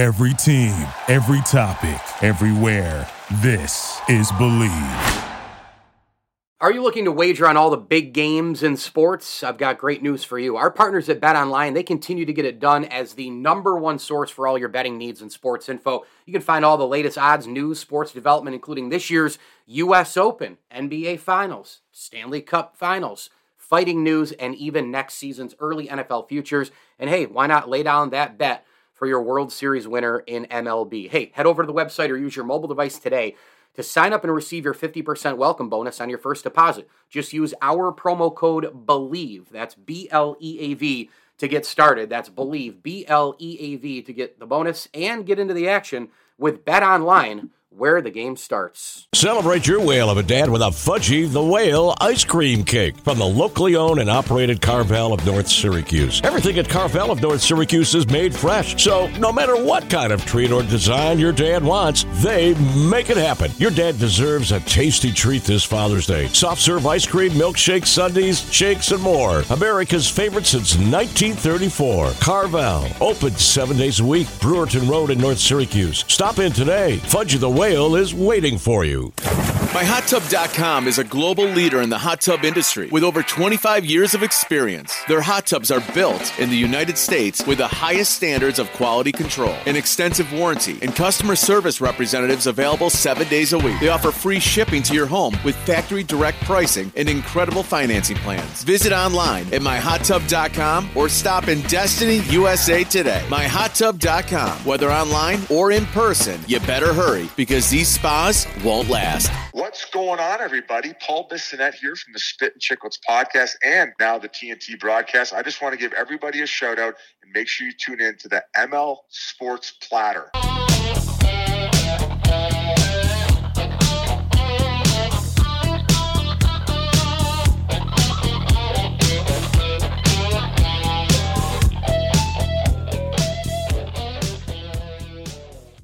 Every team, every topic, everywhere. This is Bleav. Are you looking to wager on all the big games in sports? I've got great news for you. Our partners at Bet Online, they continue to get it done as the number one source for all your betting needs and sports info. You can find all the latest odds, news, sports development, including this year's US Open, NBA Finals, Stanley Cup Finals, fighting news, and even next season's early NFL futures. And hey, why not lay down that bet for your World Series winner in MLB? Hey, head over to the website or use your mobile device today to sign up and receive your 50% welcome bonus on your first deposit. Just use our promo code BLEAV, that's B L E A V, to get started. That's BLEAV, B L E A V, to get the bonus and get into the action with Bet Online where the game starts. Celebrate your whale of a dad with a Fudgy the Whale ice cream cake from the locally owned and operated Carvel of North Syracuse. Everything at Carvel of North Syracuse is made fresh, so no matter what kind of treat or design your dad wants, they make it happen. Your dad deserves a tasty treat this Father's Day. Soft serve ice cream, milkshakes, sundaes, shakes, and more. America's favorite since 1934. Carvel, open seven days a week. Brewerton Road in North Syracuse. Stop in today. Fudgy the whale is waiting for you. MyHotTub.com is a global leader in the hot tub industry with over 25 years of experience. Their hot tubs are built in the United States with the highest standards of quality control, an extensive warranty, and customer service representatives available seven days a week. They offer free shipping to your home with factory direct pricing and incredible financing plans. Visit online at MyHotTub.com or stop in Destiny, USA today. MyHotTub.com. Whether online or in person, you better hurry because these spas won't last. What's going on, everybody? Paul Bissonnette here from the Spit and Chicklets podcast and now the TNT broadcast. I just want to give everybody a shout out and make sure you tune in to the ML Sports Platter.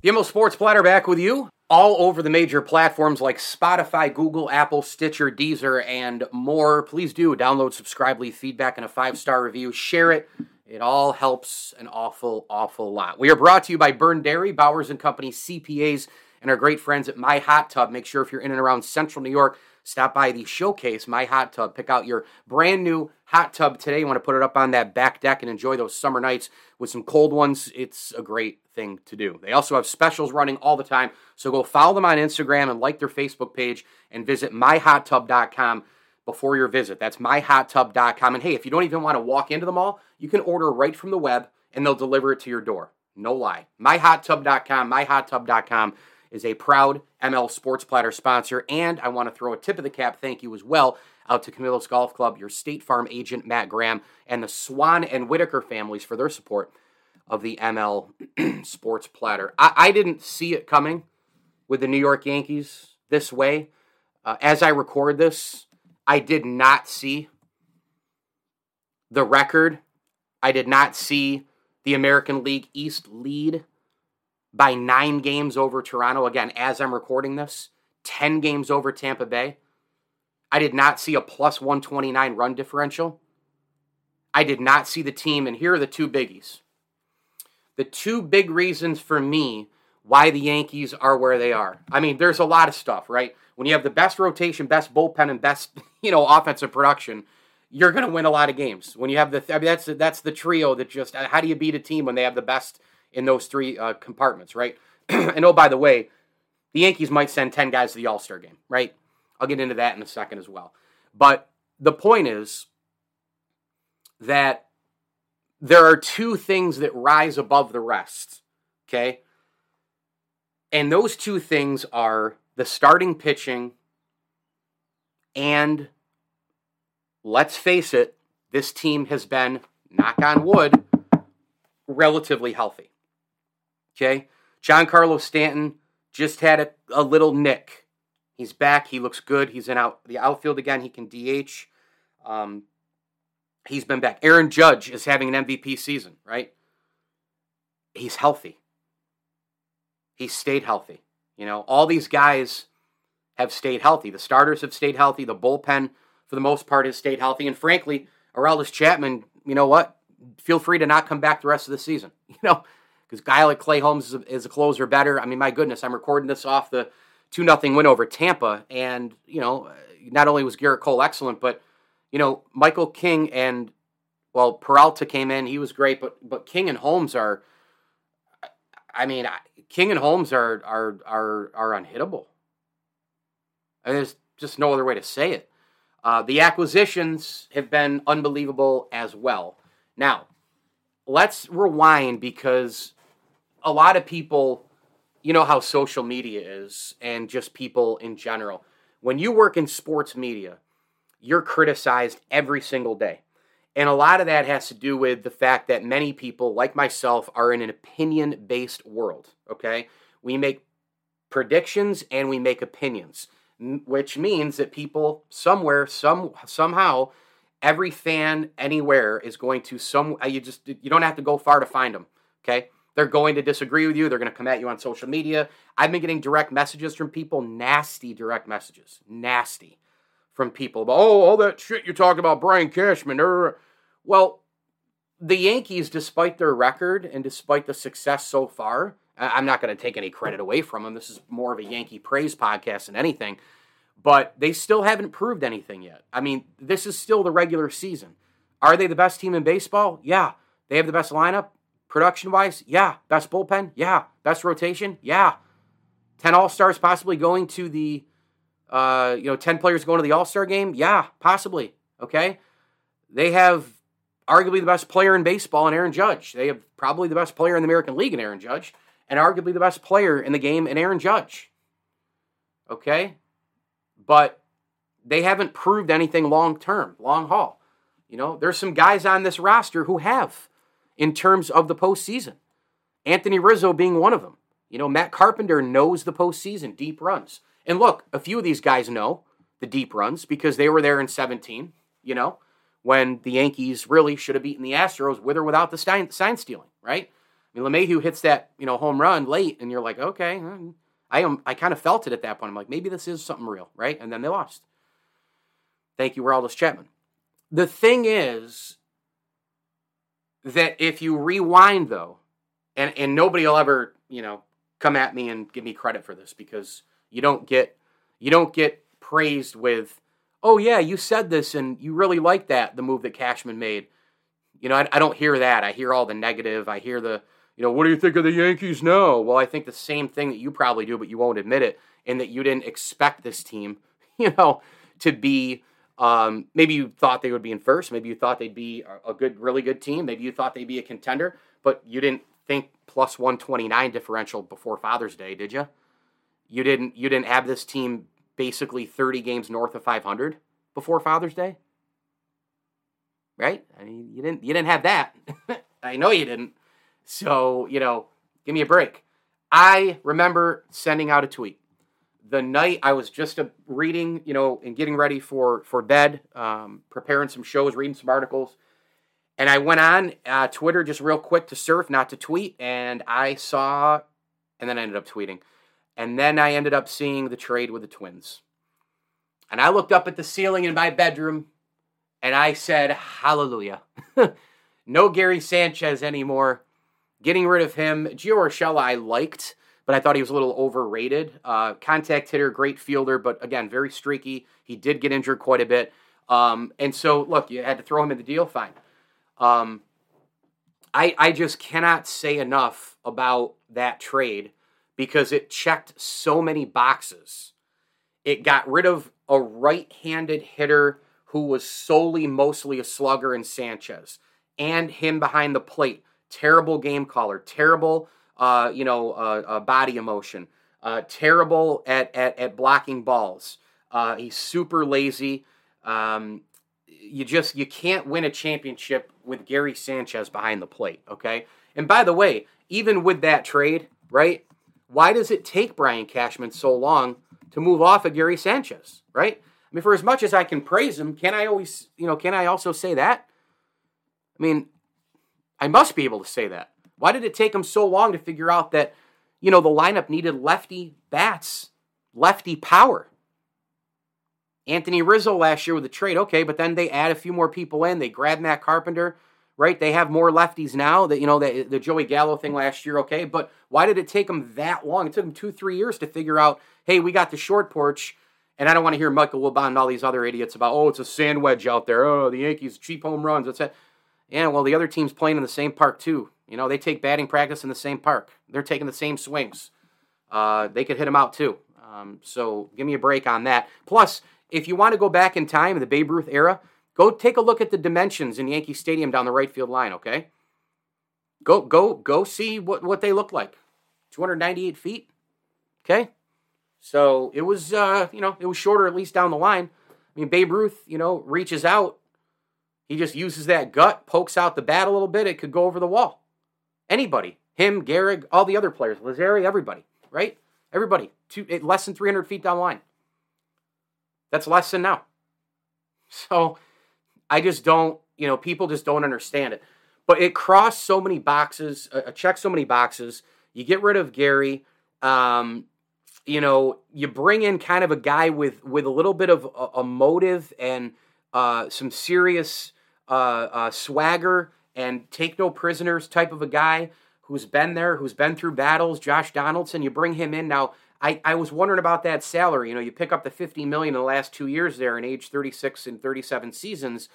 The ML Sports Platter back with you all over the major platforms like Spotify, Google, Apple, Stitcher, Deezer, and more. Please do download, subscribe, leave feedback, and a five star review. Share it. It all helps an awful, awful lot. We are brought to you by Byrne Dairy, Bowers and Company, CPAs, and our great friends at My Hot Tub. Make sure if you're in and around Central New York, stop by the showcase, My Hot Tub. Pick out your brand new hot tub today. You want to put it up on that back deck and enjoy those summer nights with some cold ones. It's a great thing to do. They also have specials running all the time. So go follow them on Instagram and like their Facebook page and visit myhottub.com before your visit. That's myhottub.com. And hey, if you don't even want to walk into the mall, you can order right from the web and they'll deliver it to your door. No lie. Myhottub.com, myhottub.com is a proud ML Sports Platter sponsor. And I want to throw a tip of the cap thank you as well out to Camillus Golf Club, your State Farm agent, Matt Graham, and the Swan and Whitaker families for their support of the ML Sports Platter. I, I, didn't see it coming with the New York Yankees this way. Uh, as I record this, I did not see the record. I did not see the American League East lead by nine games over Toronto. Again, as I'm recording this, 10 games over Tampa Bay. I did not see a plus 129 run differential. I did not see the team, and here are the two biggies. The two big reasons for me why the Yankees are where they are. I mean, there's a lot of stuff, right? When you have the best rotation, best bullpen, and best, you know, offensive production, you're going to win a lot of games. When you have the, I mean, that's that's the trio that just. How do you beat a team when they have the best in those three uh, compartments, right? and oh, by the way, the Yankees might send ten guys to the All Star game, right? I'll get into that in a second as well. But the point is that there are two things that rise above the rest, okay? And those two things are the starting pitching and let's face it, this team has been, knock on wood, relatively healthy. Okay? Giancarlo Stanton just had a, a little nick He's back. He looks good. He's in out the outfield again. He can DH. Um, he's been back. Aaron Judge is having an MVP season, right? He's healthy. He's stayed healthy. You know, all these guys have stayed healthy. The starters have stayed healthy. The bullpen, for the most part, has stayed healthy. And frankly, Aroldis Chapman, you know what? Feel free to not come back the rest of the season. You know, because guy like Clay Holmes is a, is a closer better. I mean, my goodness, I'm recording this off the two nothing win over Tampa, and you know, not only was Gerrit Cole excellent, but you know, Michael King and well, Peralta came in, he was great, but but King and Holmes are, I mean, King and Holmes are are are are unhittable. And there's just no other way to say it. Uh, the acquisitions have been unbelievable as well. Now, let's rewind because a lot of people, you know how social media is and just people in general. When you work in sports media, you're criticized every single day. And a lot of that has to do with the fact that many people, like myself, are in an opinion based world. Okay? We make predictions and we make opinions, which means that people somewhere, some somehow, every fan anywhere is going to some. Uh, you just you don't have to go far to find them. Okay? They're going to disagree with you. They're going to come at you on social media. I've been getting direct messages from people, nasty direct messages, nasty from people about, oh, all that shit you talked about Brian Cashman. Er. Well, the Yankees, despite their record and despite the success so far, I'm not going to take any credit away from them. This is more of a Yankee praise podcast than anything, but they still haven't proved anything yet. I mean, this is still the regular season. Are they the best team in baseball? Yeah. They have the best lineup? Production wise, yeah. Best bullpen, yeah. Best rotation, yeah. Ten All Stars possibly going to the, uh, you know, ten players going to the All Star game, yeah, possibly. Okay, they have arguably the best player in baseball in Aaron Judge. They have probably the best player in the American League in Aaron Judge, and arguably the best player in the game in Aaron Judge. Okay, but they haven't proved anything long term, long haul. You know, there's some guys on this roster who have in terms of the postseason. Anthony Rizzo being one of them. You know, Matt Carpenter knows the postseason, deep runs. And look, a few of these guys know the deep runs because they were there in 17, you know, when the Yankees really should have beaten the Astros with or without the sign, sign stealing, right? I mean, LeMahieu hits that, you know, home run late, and you're like, okay, hmm, I am. I kind of felt it at that point. I'm like, maybe this is something real, right? And then they lost. Thank you, Aroldis Chapman. The thing is, that if you rewind though, and and nobody will ever you know come at me and give me credit for this because you don't get you don't get praised with oh yeah you said this and you really like that the move that Cashman made. You know I, I don't hear that. I hear all the negative. I hear the you know what do you think of the Yankees now? Well I think the same thing that you probably do, but you won't admit it, and that you didn't expect this team you know to be um, maybe you thought they would be in first. Maybe you thought they'd be a good, really good team. Maybe you thought they'd be a contender, but you didn't think plus 129 differential before Father's Day, did you? You didn't. You didn't have this team basically 30 games north of 500 before Father's Day, right? I mean, you didn't. You didn't have that. I know you didn't. So you know, give me a break. I remember sending out a tweet the night I was just reading, you know, and getting ready for for bed, um, preparing some shows, reading some articles, and I went on uh, Twitter just real quick to surf, not to tweet, and I saw, and then I ended up tweeting, and then I ended up seeing the trade with the Twins, and I looked up at the ceiling in my bedroom, and I said, "Hallelujah." no Gary Sanchez anymore. Getting rid of him. Gio Urshela I liked but I thought he was a little overrated. Uh, contact hitter, great fielder, but again, very streaky. He did get injured quite a bit. Um, and so, look, you had to throw him in the deal, fine. Um, I, I just cannot say enough about that trade because it checked so many boxes. It got rid of a right handed hitter who was solely mostly a slugger in Sanchez and him behind the plate. Terrible game caller, terrible uh, you know, uh, uh, body emotion. Uh, terrible at, at, at blocking balls. Uh, he's super lazy. Um, you just you can't win a championship with Gary Sanchez behind the plate. Okay. And by the way, even with that trade, right? Why does it take Brian Cashman so long to move off of Gary Sanchez? Right. I mean, for as much as I can praise him, can I always, you know, can I also say that? I mean, I must be able to say that. Why did it take him so long to figure out that, you know, the lineup needed lefty bats, lefty power? Anthony Rizzo last year with the trade, okay, but then they add a few more people in. They grab Matt Carpenter, right? They have more lefties now. That you know the, the Joey Gallo thing last year, okay, but why did it take them that long? It took them two, three years to figure out. Hey, we got the short porch, and I don't want to hear Michael Wilbon and all these other idiots about oh, it's a sand wedge out there. Oh, the Yankees cheap home runs. That's it. Yeah, well, the other team's playing in the same park too. You know, they take batting practice in the same park. They're taking the same swings. Uh, they could hit them out too. Um, so give me a break on that. Plus, if you want to go back in time the Babe Ruth era, go take a look at the dimensions in Yankee Stadium down the right field line. Okay, go go go see what what they look like. 298 feet. Okay, so it was uh, you know it was shorter at least down the line. I mean Babe Ruth you know reaches out. He just uses that gut, pokes out the bat a little bit. It could go over the wall. Anybody, him, Gehrig, all the other players, Lazzeri, everybody, right? Everybody, two, less than 300 feet down the line. That's less than now. So I just don't, you know, people just don't understand it. But it crossed so many boxes, uh, uh checked so many boxes. You get rid of Gary. Um, you know, you bring in kind of a guy with with a little bit of a, a motive and uh, some serious uh, uh, swagger and take no prisoners type of a guy who's been there, who's been through battles. Josh Donaldson, you bring him in now. I, I was wondering about that salary. You know, you pick up the 50 million in the last two years there in age 36 and 37 seasons,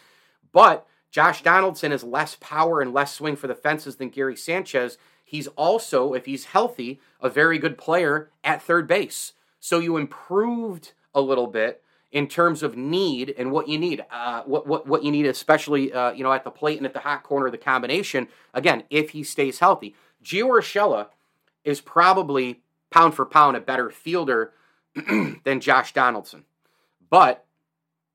but Josh Donaldson has less power and less swing for the fences than Gary Sanchez. He's also, if he's healthy, a very good player at third base. So you improved a little bit in terms of need and what you need, uh, what, what what you need, especially uh, you know at the plate and at the hot corner of the combination. Again, if he stays healthy, Gio Urshela is probably pound for pound a better fielder than Josh Donaldson, but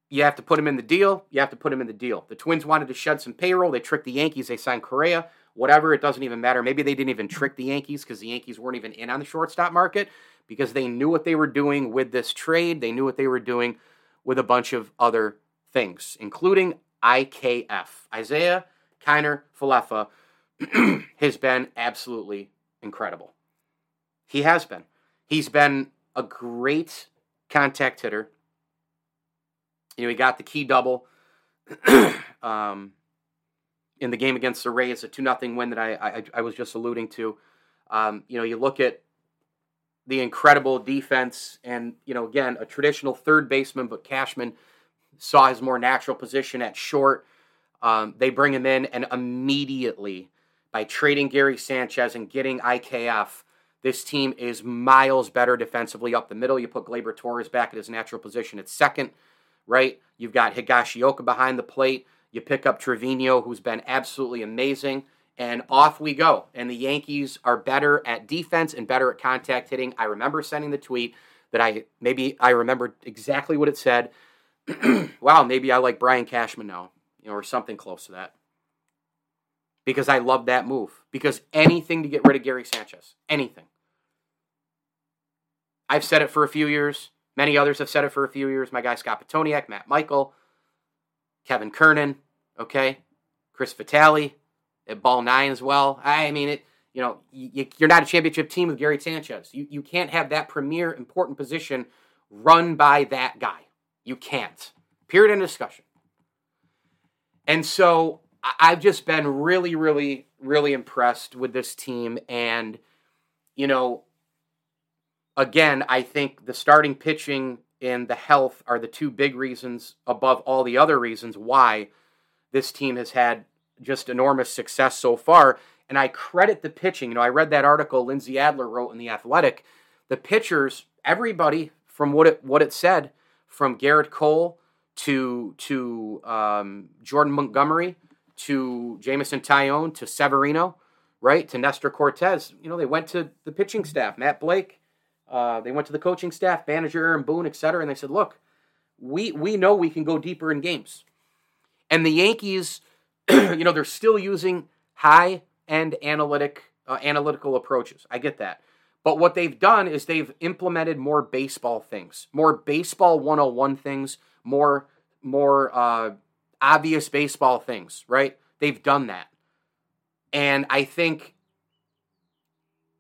you have to put him in the deal. You have to put him in the deal. The Twins wanted to shed some payroll. They tricked the Yankees. They signed Correa. Whatever, it doesn't even matter. Maybe they didn't even trick the Yankees because the Yankees weren't even in on the shortstop market because they knew what they were doing with this trade. They knew what they were doing with a bunch of other things, including IKF. Isaiah Kiner Falefa has been absolutely incredible. He has been. He's been a great contact hitter. You know, he got the key double um, in the game against the Rays, a 2 0 win that I, I, I was just alluding to. Um, you know, you look at the incredible defense. And, you know, again, a traditional third baseman, but Cashman saw his more natural position at short. Um, they bring him in, and immediately by trading Gary Sanchez and getting IKF, this team is miles better defensively up the middle. You put Gleyber Torres back at his natural position at second, right? You've got Higashioka behind the plate. You pick up Trevino, who's been absolutely amazing and off we go. And the Yankees are better at defense and better at contact hitting. I remember sending the tweet that I maybe I remembered exactly what it said. wow, maybe I like Brian Cashman now, you know, or something close to that. Because I love that move. Because anything to get rid of Gary Sanchez, anything. I've said it for a few years. Many others have said it for a few years. My guy Scott Pitoniak, Matt Michael, Kevin Kernan, okay, Chris Vitale, at ball nine as well. I mean, it. You know, you, you're not a championship team with Gary Sanchez. You you can't have that premier important position run by that guy. You can't. Period. In discussion. And so I've just been really, really, really impressed with this team. And, you know, again, I think the starting pitching and the health are the two big reasons above all the other reasons why this team has had just enormous success so far. And I credit the pitching. You know, I read that article Lindsey Adler wrote in The Athletic. The pitchers, everybody from what it what it said, from Gerrit Cole to to um, Jordan Montgomery to Jameson Taillon to Severino, right to Nestor Cortes. You know, they went to the pitching staff, Matt Blake. Uh, they went to the coaching staff, manager Aaron Boone, et cetera, and they said, "Look, we we know we can go deeper in games." And the Yankees you know, they're still using high end analytic uh, analytical approaches. I get that. But what they've done is they've implemented more baseball things, more baseball 101 things, more more uh, obvious baseball things, right? They've done that. And I think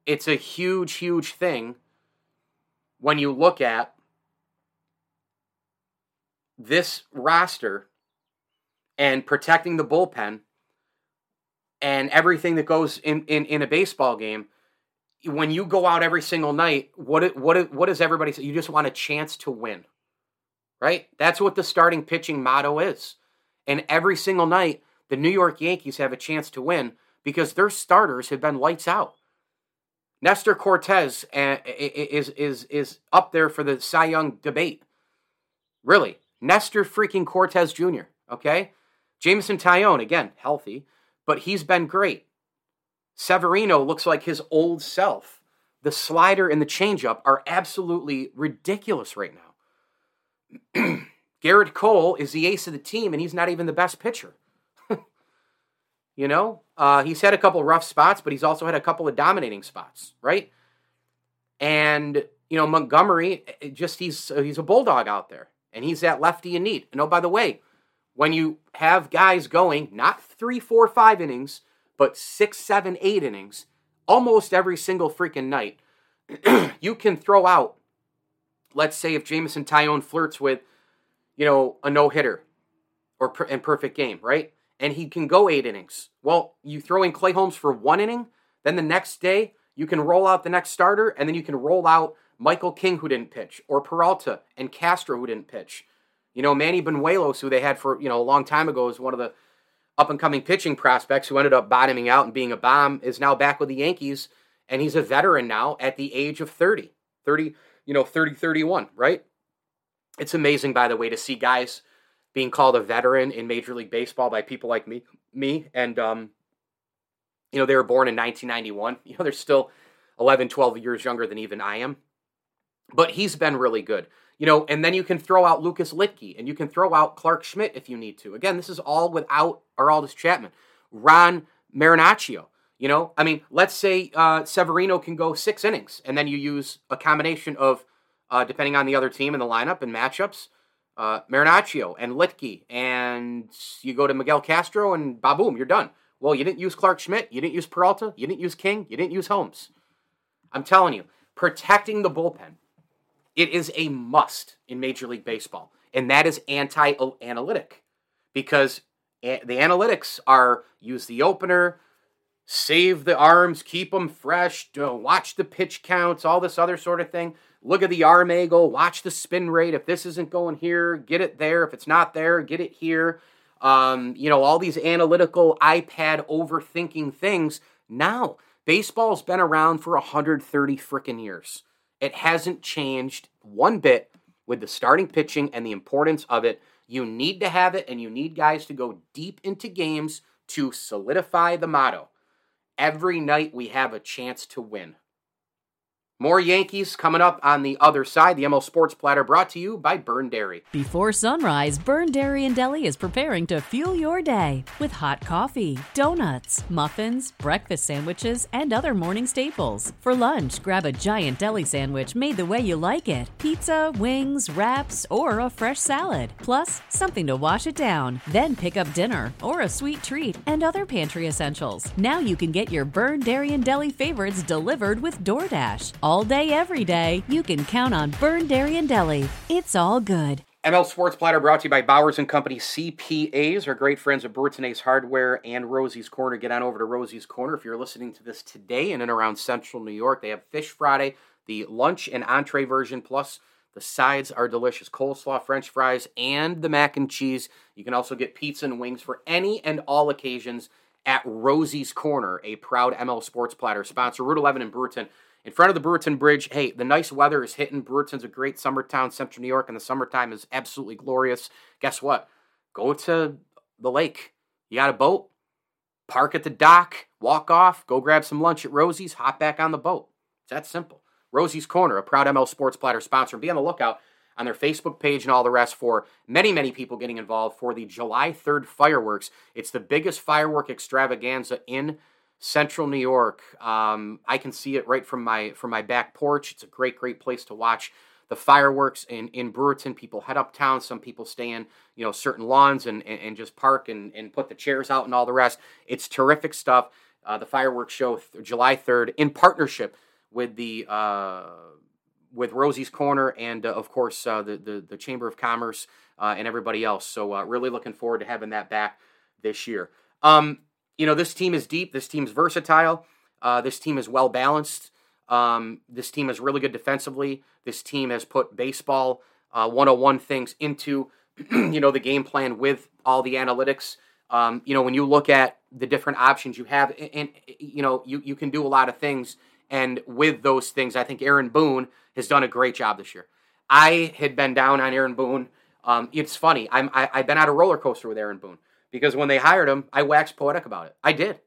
it's a huge, huge thing when you look at this roster and protecting the bullpen and everything that goes in, in, in a baseball game, when you go out every single night, what what what does everybody say? You just want a chance to win, right? That's what the starting pitching motto is. And every single night, the New York Yankees have a chance to win because their starters have been lights out. Nestor Cortes uh, is is is up there for the Cy Young debate. Really, Nestor freaking Cortes Jr. Okay, Jameson Taillon again healthy, but he's been great. Severino looks like his old self. The slider and the changeup are absolutely ridiculous right now. Gerrit Cole is the ace of the team, and he's not even the best pitcher. you know, uh, he's had a couple rough spots, but he's also had a couple of dominating spots, right? And you know, Montgomery, eh, eh, just he's uh, he's a bulldog out there, and he's that lefty you need. And oh, by the way, when you have guys going not three, four, five innings, but six, seven, eight innings, almost every single freaking night, you can throw out. Let's say if Jameson Taillon flirts with, you know, a no hitter, or per, perfect game, right? And he can go eight innings. Well, you throw in Clay Holmes for one inning, then the next day you can roll out the next starter, and then you can roll out Michael King who didn't pitch, or Peralta and Castro who didn't pitch. You know, Manny Bañuelos, who they had for, you know, a long time ago, is one of the up and coming pitching prospects who ended up bottoming out and being a bomb, is now back with the Yankees. And he's a veteran now at the age of 30, 30, you know, 30, 31, right? It's amazing, by the way, to see guys being called a veteran in Major League Baseball by people like me, me, and um, you know, they were born in 1991. You know, they're still 11, 12 years younger than even I am. But he's been really good. You know, and then you can throw out Lucas Luetge and you can throw out Clarke Schmidt if you need to. Again, this is all without Aroldis Chapman. Ron Marinaccio. You know, I mean, let's say uh, Severino can go six innings, and then you use a combination of, uh, depending on the other team in the lineup and matchups, uh, Marinaccio and Luetge, and you go to Miguel Castro, and boom, you're done. Well, you didn't use Clarke Schmidt, you didn't use Peralta, you didn't use King, you didn't use Holmes. I'm telling you, protecting the bullpen it is a must in Major League Baseball, and that is anti analytic because the analytics are use the opener, save the arms, keep them fresh, watch the pitch counts, all this other sort of thing. Look at the arm angle, watch the spin rate. If this isn't going here, get it there. If it's not there, get it here. Um, you know, all these analytical iPad overthinking things. Now, baseball's been around for 130 freaking years. It hasn't changed one bit with the starting pitching and the importance of it. You need to have it, and you need guys to go deep into games to solidify the motto. Every night we have a chance to win. More Yankees coming up on the other side. The ML Sports Platter brought to you by Byrne Dairy. Before sunrise, Byrne Dairy and Deli is preparing to fuel your day with hot coffee, donuts, muffins, breakfast sandwiches, and other morning staples. For lunch, grab a giant deli sandwich made the way you like it pizza, wings, wraps, or a fresh salad. Plus, something to wash it down. Then pick up dinner or a sweet treat and other pantry essentials. Now you can get your Byrne Dairy and Deli favorites delivered with DoorDash all day, every day, you can count on Byrne Dairy and Deli. It's all good. ML Sports Platter brought to you by Bowers and Company CPAs, our great friends at Burton Ace Hardware and Rosie's Corner. Get on over to Rosie's Corner if you're listening to this today in and around Central New York. They have Fish Friday, the lunch and entree version, plus the sides are delicious coleslaw, french fries, and the mac and cheese. You can also get pizza and wings for any and all occasions at Rosie's Corner, a proud ML Sports Platter sponsor. Route 11 in Brewerton in front of the Brewerton Bridge. Hey, the nice weather is hitting. Brewerton's a great summer town. Central New York and the summertime is absolutely glorious. Guess what? Go to the lake. You got a boat? Park at the dock, walk off, go grab some lunch at Rosie's, hop back on the boat. It's that simple. Rosie's Corner, a proud ML Sports Platter sponsor. Be on the lookout on their Facebook page and all the rest for many, many people getting involved for the July 3rd fireworks. It's the biggest firework extravaganza in Central New York. Um, I can see it right from my from my back porch. It's a great, great place to watch the fireworks in, in Brewerton. People head uptown. Some people stay in, you know, certain lawns and, and, and just park and, and put the chairs out and all the rest. It's terrific stuff. Uh, the fireworks show th- July 3rd in partnership with the uh, with Rosie's Corner and uh, of course uh, the, the, the Chamber of Commerce uh, and everybody else. So uh, really looking forward to having that back this year. Um, you know, this team is deep. This team's versatile. Uh, this team is well balanced. Um, this team is really good defensively. This team has put baseball uh, 101 things into, you know, the game plan with all the analytics. Um, you know, when you look at the different options you have, and, you know, you, you can do a lot of things. And with those things, I think Aaron Boone has done a great job this year. I had been down on Aaron Boone. Um, it's funny. I'm, I, I've been on a roller coaster with Aaron Boone because when they hired him, I waxed poetic about it. I did.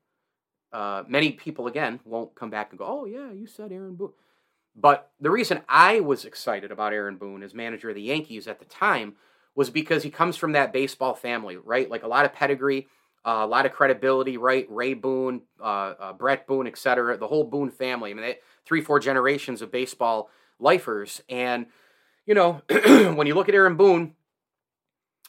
Uh, many people, again, won't come back and go, oh, yeah, you said Aaron Boone. But the reason I was excited about Aaron Boone as manager of the Yankees at the time was because he comes from that baseball family, right? Like a lot of pedigree, uh, a lot of credibility, right? Ray Boone, uh, uh, Bret Boone, etc. The whole Boone family. I mean, they, three, four generations of baseball lifers. And, you know, when you look at Aaron Boone,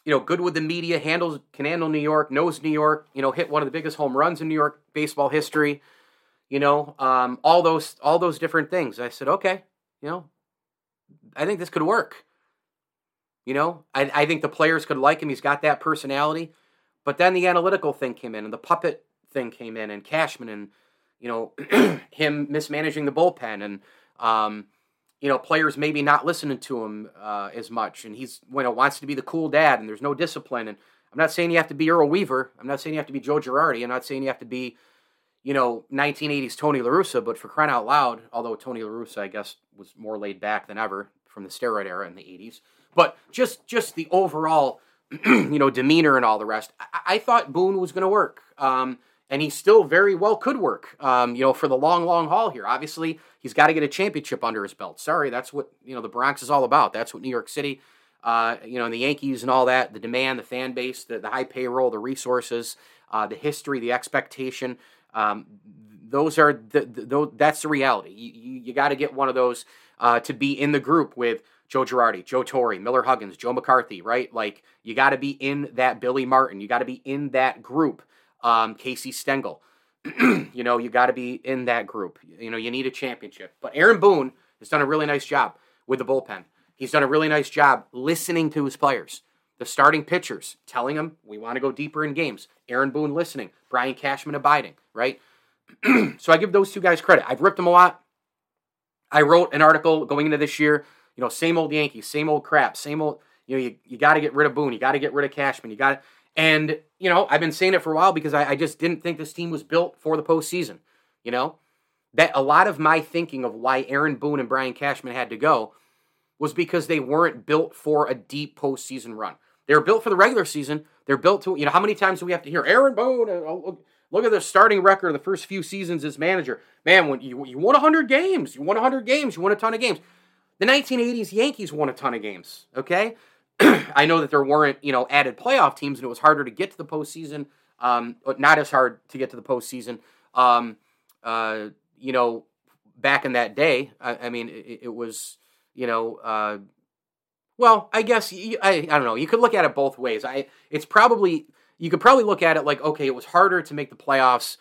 you know, good with the media, handles can handle New York, knows New York, you know, hit one of the biggest home runs in New York baseball history, you know, um, all those all those different things. I said, okay, you know, I think this could work. You know, I, I think the players could like him. He's got that personality. But then the analytical thing came in, and the puppet thing came in, and Cashman, and you know, him mismanaging the bullpen, and um, you know, players maybe not listening to him uh, as much, and he's you know wants to be the cool dad, and there's no discipline. And I'm not saying you have to be Earl Weaver. I'm not saying you have to be Joe Girardi. I'm not saying you have to be, you know, 1980s Tony La Russa. But for crying out loud, although Tony La Russa, I guess, was more laid back than ever from the steroid era in the 80s. But just just the overall, you know, demeanor and all the rest. I, I thought Boone was going to work. Um, and he still very well could work, um, you know, for the long, long haul here. Obviously, he's got to get a championship under his belt. Sorry, that's what you know the Bronx is all about. That's what New York City, uh, you know, and the Yankees and all that, the demand, the fan base, the, the high payroll, the resources, uh, the history, the expectation. Um, those are the, the, that's the reality. You, you, you got to get one of those uh, to be in the group with Joe Girardi, Joe Torre, Miller Huggins, Joe McCarthy, right? Like you got to be in that Billy Martin. You got to be in that group um, Casey Stengel. you know, you got to be in that group. You know, you need a championship. But Aaron Boone has done a really nice job with the bullpen. He's done a really nice job listening to his players, the starting pitchers, telling them we want to go deeper in games. Aaron Boone listening, Brian Cashman abiding, right? so I give those two guys credit. I've ripped them a lot. I wrote an article going into this year, you know, same old Yankees, same old crap, same old, you know, you, you got to get rid of Boone, you got to get rid of Cashman, you got to, and, you know, I've been saying it for a while because I, I just didn't think this team was built for the postseason. You know, that a lot of my thinking of why Aaron Boone and Brian Cashman had to go was because they weren't built for a deep postseason run. They were built for the regular season. They're built to, you know, how many times do we have to hear Aaron Boone? Uh, look at the starting record of the first few seasons as manager. Man, when you, you won 100 games, you won 100 games, you won a ton of games. The 1980s Yankees won a ton of games, okay? I know that there weren't, you know, added playoff teams, and it was harder to get to the postseason. Um, not as hard to get to the postseason. Um, uh, you know, back in that day, I, I mean, it, it, was, you know, uh, well, I guess I, I don't know. You could look at it both ways. I, it's probably you could probably look at it like, okay, it was harder to make the playoffs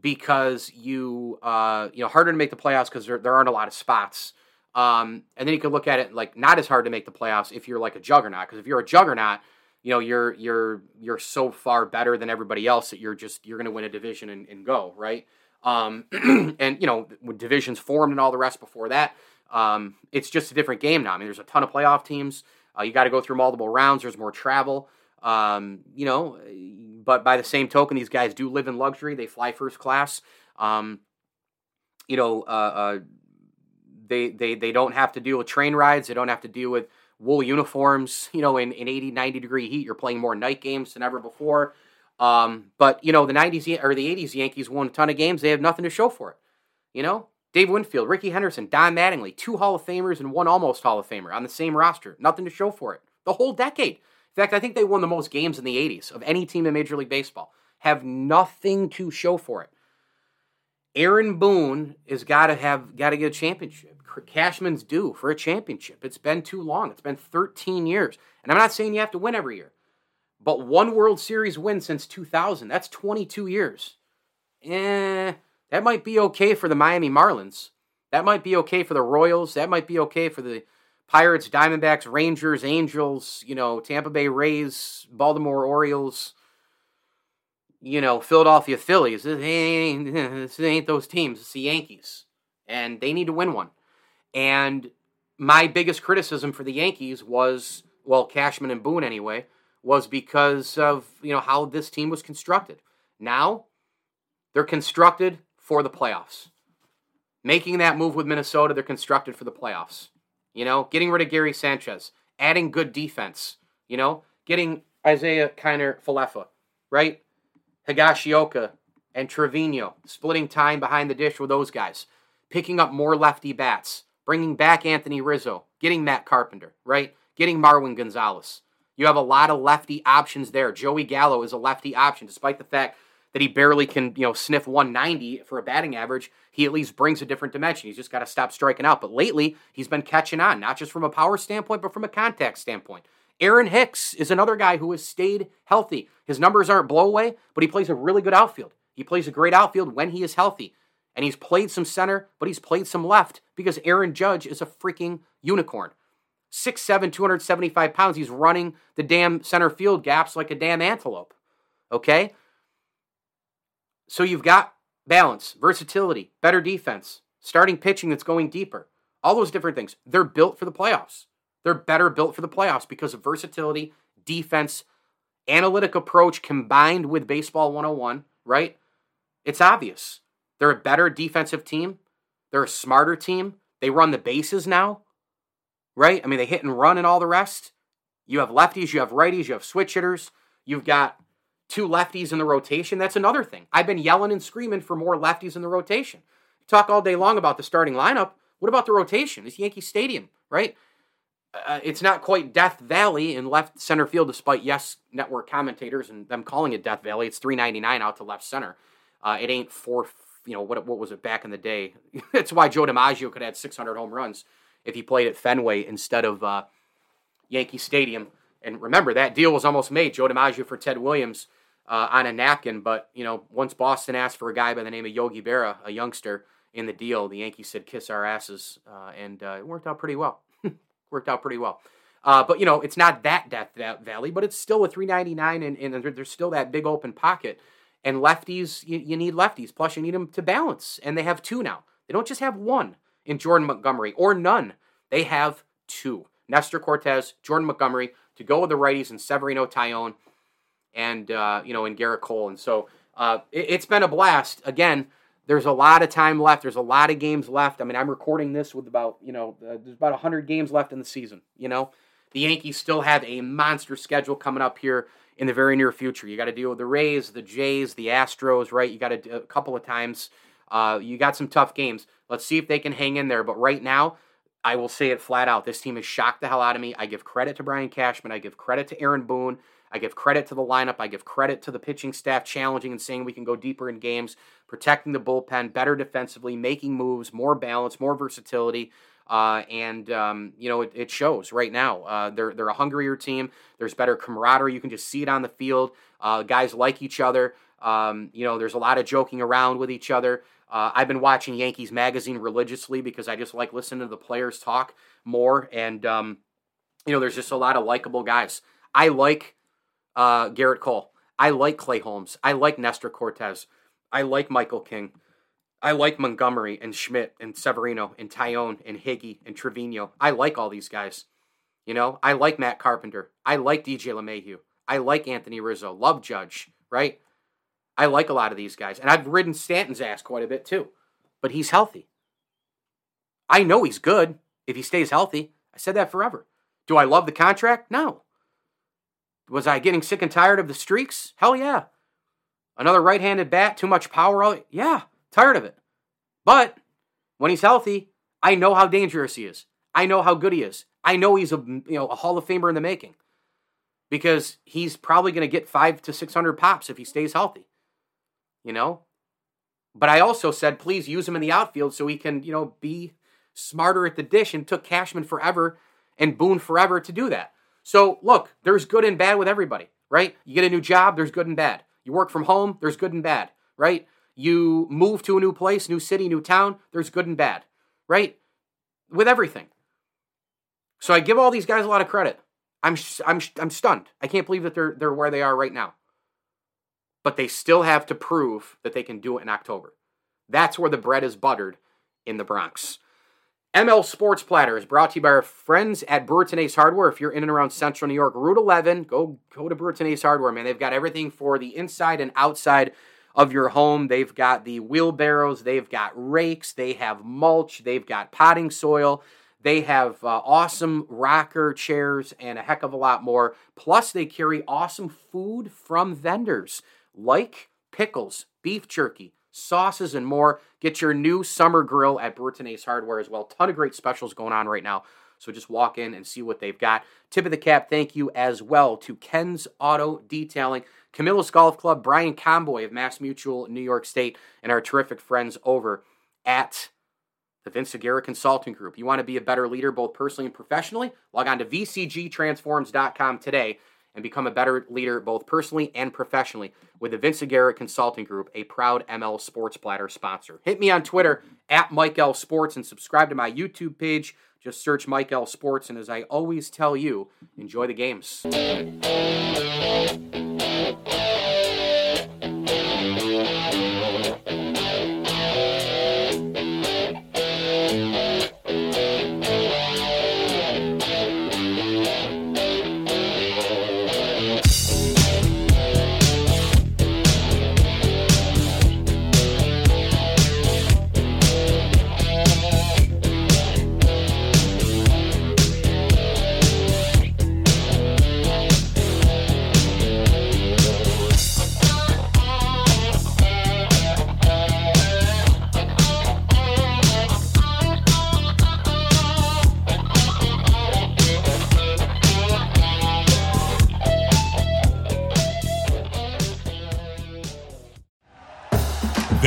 because you, uh, you know, harder to make the playoffs because there, there aren't a lot of spots. Um, and then you could look at it like not as hard to make the playoffs if you're like a juggernaut. Because if you're a juggernaut, you know you're you're you're so far better than everybody else that you're just you're going to win a division and, and go right. Um, and you know when divisions formed and all the rest before that, um, it's just a different game now. I mean, there's a ton of playoff teams. Uh, you got to go through multiple rounds. There's more travel. Um, you know, but by the same token, these guys do live in luxury. They fly first class. Um, you know, uh, uh, they, they, they don't have to deal with train rides. They don't have to deal with wool uniforms. You know, in, in 80, 90 degree heat, you're playing more night games than ever before. Um, but, you know, the 90s or the 80s Yankees won a ton of games. They have nothing to show for it. You know, Dave Winfield, Rickey Henderson, Don Mattingly, two Hall of Famers and one almost Hall of Famer on the same roster. Nothing to show for it. The whole decade. In fact, I think they won the most games in the 80s of any team in Major League Baseball. Have nothing to show for it. Aaron Boone has got to have got to get a championship. Cashman's due for a championship. It's been too long. It's been 13 years. And I'm not saying you have to win every year, but one World Series win since 2000. That's 22 years. Eh, that might be okay for the Miami Marlins. That might be okay for the Royals. That might be okay for the Pirates, Diamondbacks, Rangers, Angels, you know, Tampa Bay Rays, Baltimore Orioles. you know, Philadelphia Phillies. This ain't, this ain't those teams. It's the Yankees. And they need to win one. And my biggest criticism for the Yankees was, well, Cashman and Boone anyway, was because of, you know, how this team was constructed. Now, they're constructed for the playoffs. Making that move with Minnesota, they're constructed for the playoffs. You know, getting rid of Gary Sanchez, adding good defense, you know, getting Isaiah Kiner Falefa, right? Higashioka and Trevino, splitting time behind the dish with those guys, picking up more lefty bats, bringing back Anthony Rizzo, getting Matt Carpenter, right? Getting Marwin Gonzalez. You have a lot of lefty options there. Joey Gallo is a lefty option, despite the fact that he barely can, you know, sniff 190 for a batting average. He at least brings a different dimension. He's just got to stop striking out. But lately, he's been catching on, not just from a power standpoint, but from a contact standpoint. Aaron Hicks is another guy who has stayed healthy. His numbers aren't blowaway, but he plays a really good outfield. He plays a great outfield when he is healthy. And he's played some center, but he's played some left because Aaron Judge is a freaking unicorn. 6'7, 275 pounds. He's running the damn center field gaps like a damn antelope. Okay? So you've got balance, versatility, better defense, starting pitching that's going deeper, all those different things. They're built for the playoffs. They're better built for the playoffs because of versatility, defense, analytic approach combined with baseball 101, right? It's obvious. They're a better defensive team. They're a smarter team. They run the bases now, right? I mean, they hit and run and all the rest. You have lefties, you have righties, you have switch hitters. You've got two lefties in the rotation. That's another thing. I've been yelling and screaming for more lefties in the rotation. talk all day long about the starting lineup. What about the rotation? It's Yankee Stadium, right? uh, it's not quite Death Valley in left center field, despite yes network commentators and them calling it Death Valley. It's three ninety nine out to left center. Uh, it ain't four. You know what? What was it back in the day? That's why Joe DiMaggio could have had six hundred home runs if he played at Fenway instead of uh, Yankee Stadium. And remember that deal was almost made. Joe DiMaggio for Ted Williams uh, on a napkin. But you know, once Boston asked for a guy by the name of Yogi Berra, a youngster, in the deal, the Yankees said kiss our asses, uh, and uh, it worked out pretty well worked out pretty well. Uh, but you know, it's not that Death Valley, but it's still a 399, and, and there's still that big open pocket. And lefties, you, you need lefties. Plus, you need them to balance, and they have two now. They don't just have one in Jordan Montgomery or none. They have two: Nestor Cortes, Jordan Montgomery, to go with the righties, and Severino Taillon, and uh, you know, and Gerrit Cole. And so uh, it, it's been a blast. Again, there's a lot of time left. There's a lot of games left. I mean, I'm recording this with about, you know, uh, there's about 100 games left in the season, you know. The Yankees still have a monster schedule coming up here in the very near future. You got to deal with the Rays, the Jays, the Astros, right? You got to a couple of times. Uh, you got some tough games. Let's see if they can hang in there. But right now, I will say it flat out. This team has shocked the hell out of me. I give credit to Brian Cashman. I give credit to Aaron Boone. I give credit to the lineup. I give credit to the pitching staff challenging and saying we can go deeper in games, protecting the bullpen, better defensively, making moves, more balance, more versatility. Uh, and um, you know it, it, shows right now. Uh, they're they're a hungrier team. There's better camaraderie. You can just see it on the field. Uh, guys like each other. Um, you know, there's a lot of joking around with each other. Uh, I've been watching Yankees magazine religiously because I just like listening to the players talk more. And um, you know, there's just a lot of likable guys. I like uh, Gerrit Cole. I like Clay Holmes. I like Nestor Cortes. I like Michael King. I like Montgomery and Schmidt and Severino and Taillon and Higgy and Trevino. I like all these guys. You know, I like Matt Carpenter. I like DJ LeMahieu. I like Anthony Rizzo. Love Judge, right? I like a lot of these guys. And I've ridden Stanton's ass quite a bit too. But he's healthy. I know he's good if he stays healthy. I said that forever. Do I love the contract? No. Was I getting sick and tired of the streaks? Hell yeah. Another right handed bat, too much power? Yeah, tired of it. But when he's healthy, I know how dangerous he is. I know how good he is. I know he's a you know a Hall of Famer in the making because he's probably going to get five to six hundred pops if he stays healthy. You know, but I also said please use him in the outfield so he can you know be smarter at the dish and took Cashman forever and Boone forever to do that. So look, there's good and bad with everybody, right? You get a new job, there's good and bad. You work from home, there's good and bad, right? You move to a new place, new city, new town, there's good and bad, right? With everything. So I give all these guys a lot of credit. I'm I'm I'm stunned. I can't believe that they're they're where they are right now. but they still have to prove that they can do it in October. That's where the bread is buttered in the Bronx. ML Sports Platter is brought to you by our friends at Burton Ace Hardware. If you're in and around Central New York, Route 11, go go to Burton Ace Hardware, man. They've got everything for the inside and outside of your home. They've got the wheelbarrows, they've got rakes, they have mulch, they've got potting soil. They have uh, awesome rocker chairs and a heck of a lot more. Plus, they carry awesome food from vendors like pickles, beef jerky, sauces, and more. Get your new summer grill at Burton Ace Hardware as well. Ton of great specials going on right now. So just walk in and see what they've got. Tip of the cap, thank you as well to Ken's Auto Detailing, Camillus Golf Club, Brian Conboy of Mass Mutual New York State, and our terrific friends over at the Vince Aguirre Consulting Group. You want to be a better leader both personally and professionally? Log on to vcgtransforms.com today and become a better leader both personally and professionally with the Vince Aguirre Consulting Group, a proud ML Sports Platter sponsor. Hit me on Twitter at Mike L Sports and subscribe to my YouTube page. Just search Mike L Sports, and as I always tell you, enjoy the games.